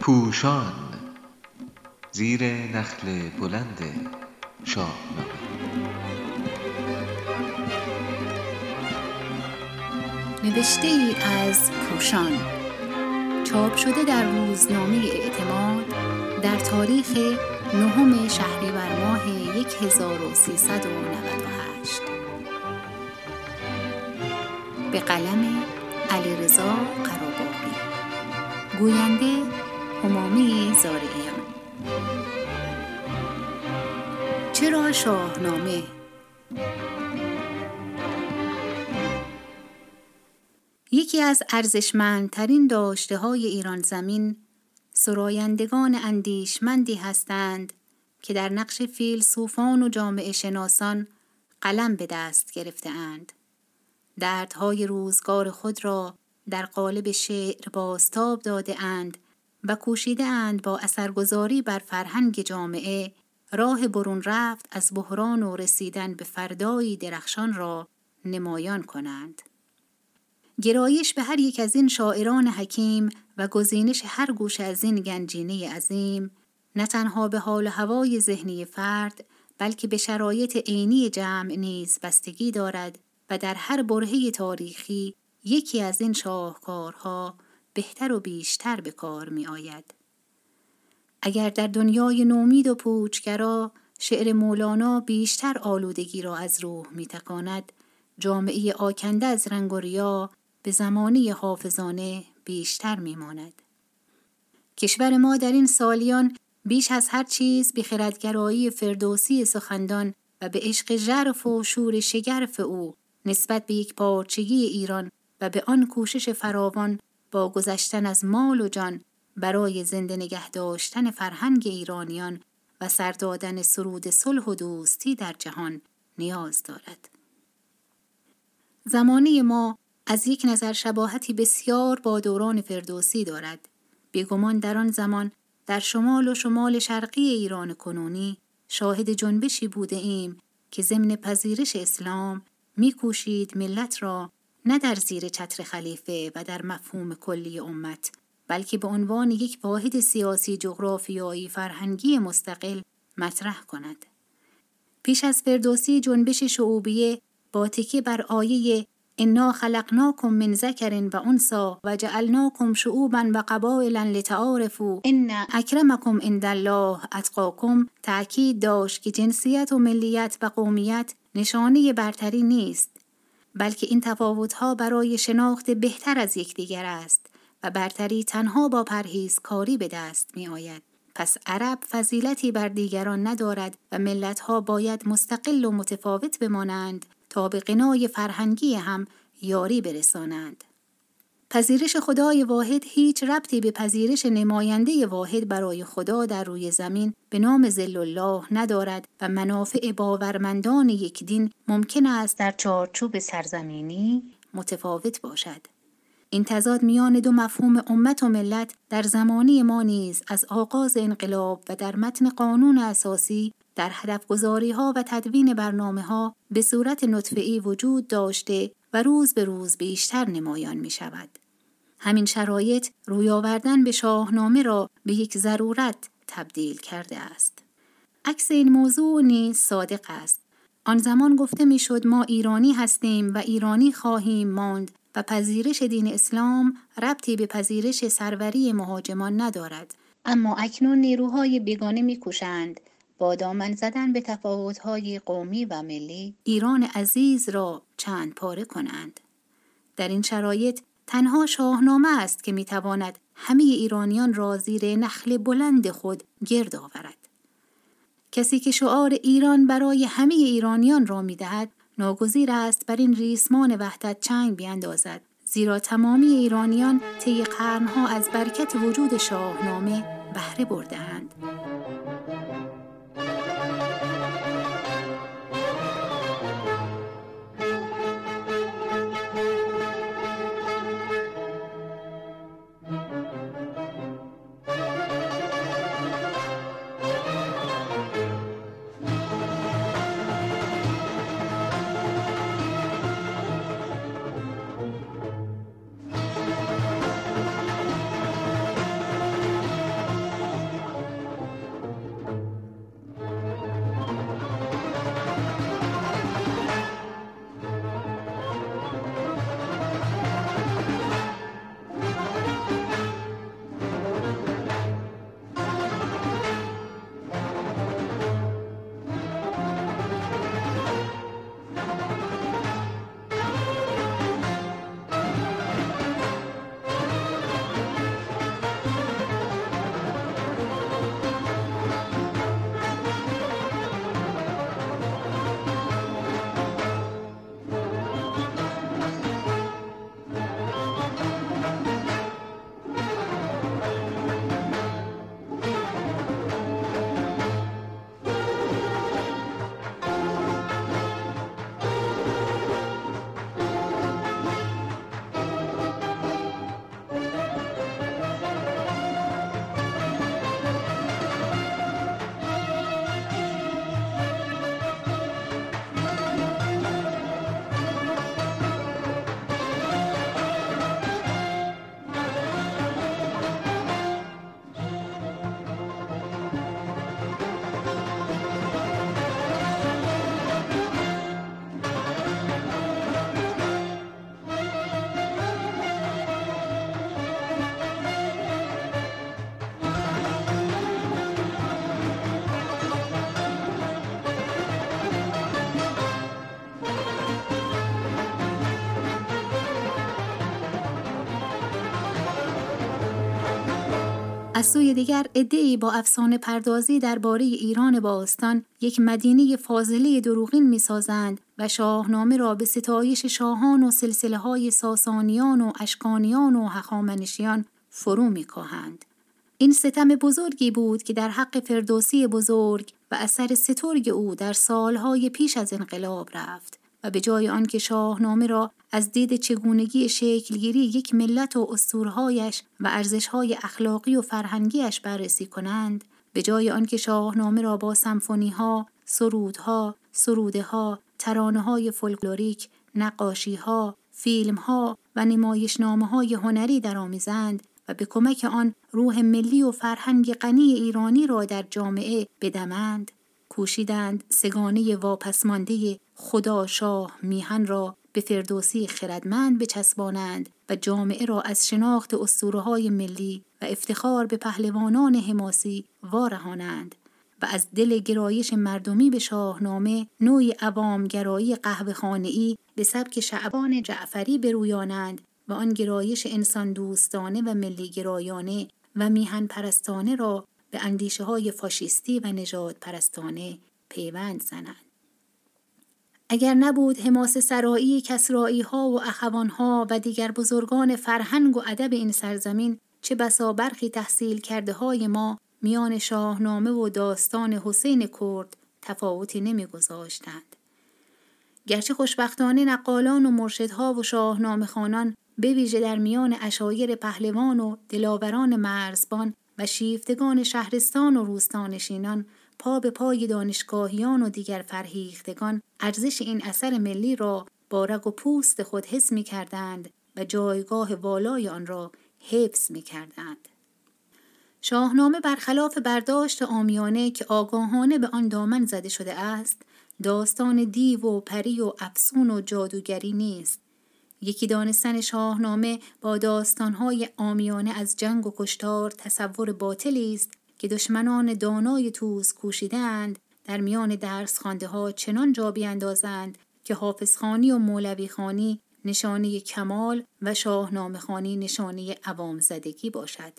پوشان زیر نخل بلند شاهنامه نوشته ای از پوشان. چاپ شده در روزنامه اعتماد در تاریخ نهم شهریور ماه 1398 به قلم علیرضا قراباقی گوینده همامه زارعیان. چرا شاهنامه؟ یکی از ارزشمندترین داشته های ایران زمین سرایندگان اندیشمندی هستند که در نقش فیلسوفان و جامعه شناسان قلم به دست گرفته اند. دردهای روزگار خود را در قالب شعر بازتاب داده اند و کوشیده اند با اثرگذاری بر فرهنگ جامعه راه برون رفت از بحران و رسیدن به فردایی درخشان را نمایان کنند. گرایش به هر یک از این شاعران حکیم و گزینش هر گوش از این گنجینه عظیم نه تنها به حال و هوای ذهنی فرد بلکه به شرایط عینی جمع نیز بستگی دارد و در هر برهه تاریخی یکی از این شاهکارها بهتر و بیشتر به کار می آید. اگر در دنیای نومید و پوچگرا شعر مولانا بیشتر آلودگی را از روح می تکاند، جامعه آکنده از رنگ و ریا به زمانی حافظانه بیشتر می ماند. کشور ما در این سالیان بیش از هر چیز به خردگرایی فردوسی سخندان و به عشق ژرف و شور شگرف او نسبت به یک پارچگی ایران و به آن کوشش فراوان با گذشتن از مال و جان برای زنده نگه داشتن فرهنگ ایرانیان و سردادن سرود صلح و دوستی در جهان نیاز دارد. زمانی ما از یک نظر شباهتی بسیار با دوران فردوسی دارد. بیگمان در آن زمان در شمال و شمال شرقی ایران کنونی شاهد جنبشی بوده ایم که ضمن پذیرش اسلام میکوشید ملت را نه در زیر چتر خلیفه و در مفهوم کلی امت بلکه به عنوان یک واحد سیاسی جغرافیایی فرهنگی مستقل مطرح کند. پیش از فردوسی جنبش شعوبیه با تکیه بر آیه انا خلقناکم من ذکر و انسا و جعلناکم شعوبا و قبائلا لتعارفوا ان اکرمکم عند الله اتقاکم تأکید داشت که جنسیت و ملیت و قومیت نشانه برتری نیست بلکه این تفاوتها برای شناخت بهتر از یکدیگر است و برتری تنها با کاری به دست می آید. پس عرب فضیلتی بر دیگران ندارد و ملتها باید مستقل و متفاوت بمانند تا به قنای فرهنگی هم یاری برسانند. پذیرش خدای واحد هیچ ربطی به پذیرش نماینده واحد برای خدا در روی زمین به نام زل الله ندارد و منافع باورمندان یک دین ممکن است در چارچوب سرزمینی متفاوت باشد. این تضاد میان دو مفهوم امت و ملت در زمانی ما نیز از آغاز انقلاب و در متن قانون اساسی در هدف ها و تدوین برنامه ها به صورت نطفه‌ای وجود داشته و روز به روز بیشتر نمایان می شود. همین شرایط روی آوردن به شاهنامه را به یک ضرورت تبدیل کرده است. عکس این موضوع نیز صادق است. آن زمان گفته می‌شد ما ایرانی هستیم و ایرانی خواهیم ماند و پذیرش دین اسلام ربطی به پذیرش سروری مهاجمان ندارد. اما اکنون نیروهای بیگانه میکوشند با دامن زدن به تفاوت‌های قومی و ملی ایران عزیز را چند پاره کنند. در این شرایط تنها شاهنامه است که می‌تواند همه ایرانیان را زیر نخل بلند خود گرد آورد. کسی که شعار ایران برای همه ایرانیان را می‌دهد ناگزیر است بر این ریسمان وحدت چنگ بیاندازد زیرا تمامی ایرانیان طی قرنها از برکت وجود شاهنامه بهره بردهاند. از سوی دیگر ادعی با افسانه پردازی درباره ایران باستان یک مدینه فاضله دروغین می‌سازند و شاهنامه را به ستایش شاهان و سلسله های ساسانیان و اشکانیان و هخامنشیان فرو میکاهند. این ستم بزرگی بود که در حق فردوسی بزرگ و اثر سترگ او در سالهای پیش از انقلاب رفت و به جای آنکه شاهنامه را از دید چگونگی شکلگیری یک ملت و اسطورهایش و ارزشهای اخلاقی و فرهنگیش بررسی کنند به جای آنکه شاهنامه را با سمفونیها، سرودها، سروده ها، ترانه های فولکلوریک، نقاشی ها، ها و نمایشنامه های هنری درآمیزند و به کمک آن روح ملی و فرهنگ غنی ایرانی را در جامعه بدمند. کوشیدند سگانه واپسمانده خدا شاه میهن را به فردوسی خردمند بچسبانند و جامعه را از شناخت های ملی و افتخار به پهلوانان حماسی وارهانند و از دل گرایش مردمی به شاهنامه نوعی عوامگرایی قهوه به سبک شعبان جعفری برویانند و آن گرایش انسان دوستانه و ملی گرایانه و میهن پرستانه را به اندیشه های فاشیستی و نجات پرستانه پیوند زنند. اگر نبود حماس سرایی کسرایی ها و اخوان ها و دیگر بزرگان فرهنگ و ادب این سرزمین چه بسا برخی تحصیل کرده های ما میان شاهنامه و داستان حسین کرد تفاوتی نمیگذاشتند. گرچه خوشبختانه نقالان و مرشدها و شاهنامه خانان به ویژه در میان اشایر پهلوان و دلاوران مرزبان و شیفتگان شهرستان و روستانشینان پا به پای دانشگاهیان و دیگر فرهیختگان ارزش این اثر ملی را با رگ و پوست خود حس می کردند و جایگاه والای آن را حفظ می کردند. شاهنامه برخلاف برداشت آمیانه که آگاهانه به آن دامن زده شده است داستان دیو و پری و افسون و جادوگری نیست یکی دانستن شاهنامه با داستانهای آمیانه از جنگ و کشتار تصور باطلی است که دشمنان دانای توز کوشیدند در میان درس خانده ها چنان جا بیاندازند که حافظ خانی و مولوی خانی نشانه کمال و شاهنامه خانی نشانه عوام زدگی باشد.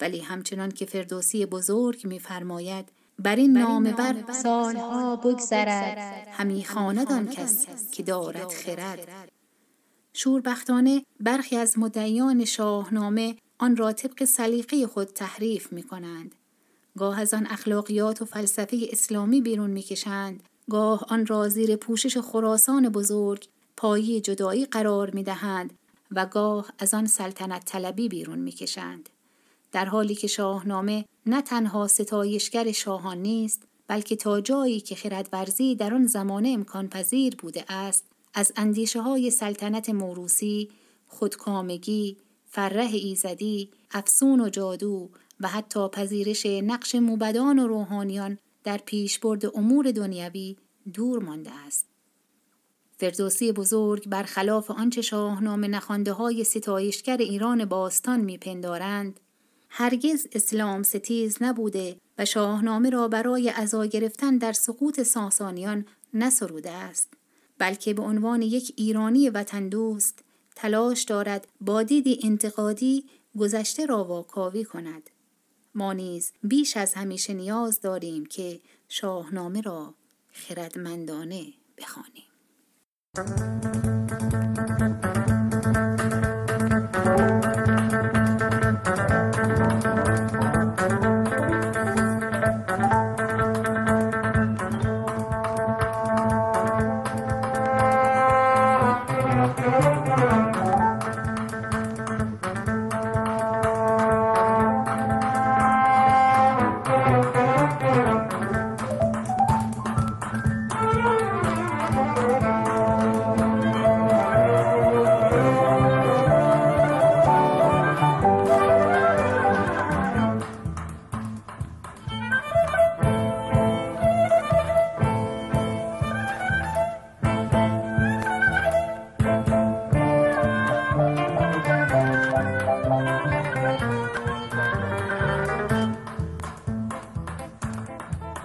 ولی همچنان که فردوسی بزرگ میفرماید بر این نامه بر سالها بگذرد. همی خواند آن کس که دارد خرد. شوربختانه برخی از مدعیان شاهنامه آن را طبق سلیقه خود تحریف می کنند. گاه از آن اخلاقیات و فلسفه اسلامی بیرون می‌کشند گاه آن را زیر پوشش خراسان بزرگ پایی جدایی قرار می دهند و گاه از آن سلطنت طلبی بیرون می‌کشند. در حالی که شاهنامه نه تنها ستایشگر شاهان نیست بلکه تا جایی که خردورزی در آن زمانه امکان پذیر بوده است از اندیشه های سلطنت موروسی، خودکامگی، فرح ایزدی، افسون و جادو و حتی پذیرش نقش موبدان و روحانیان در پیشبرد امور دنیوی دور مانده است. فردوسی بزرگ برخلاف آنچه شاهنامه نخانده های ستایشگر ایران باستان میپندارند هرگز اسلام ستیز نبوده و شاهنامه را برای عزا گرفتن در سقوط ساسانیان نسروده است بلکه به عنوان یک ایرانی وطن دوست تلاش دارد با دیدی انتقادی گذشته را واکاوی کند. ما نیز بیش از همیشه نیاز داریم که شاهنامه را خردمندانه بخوانیم.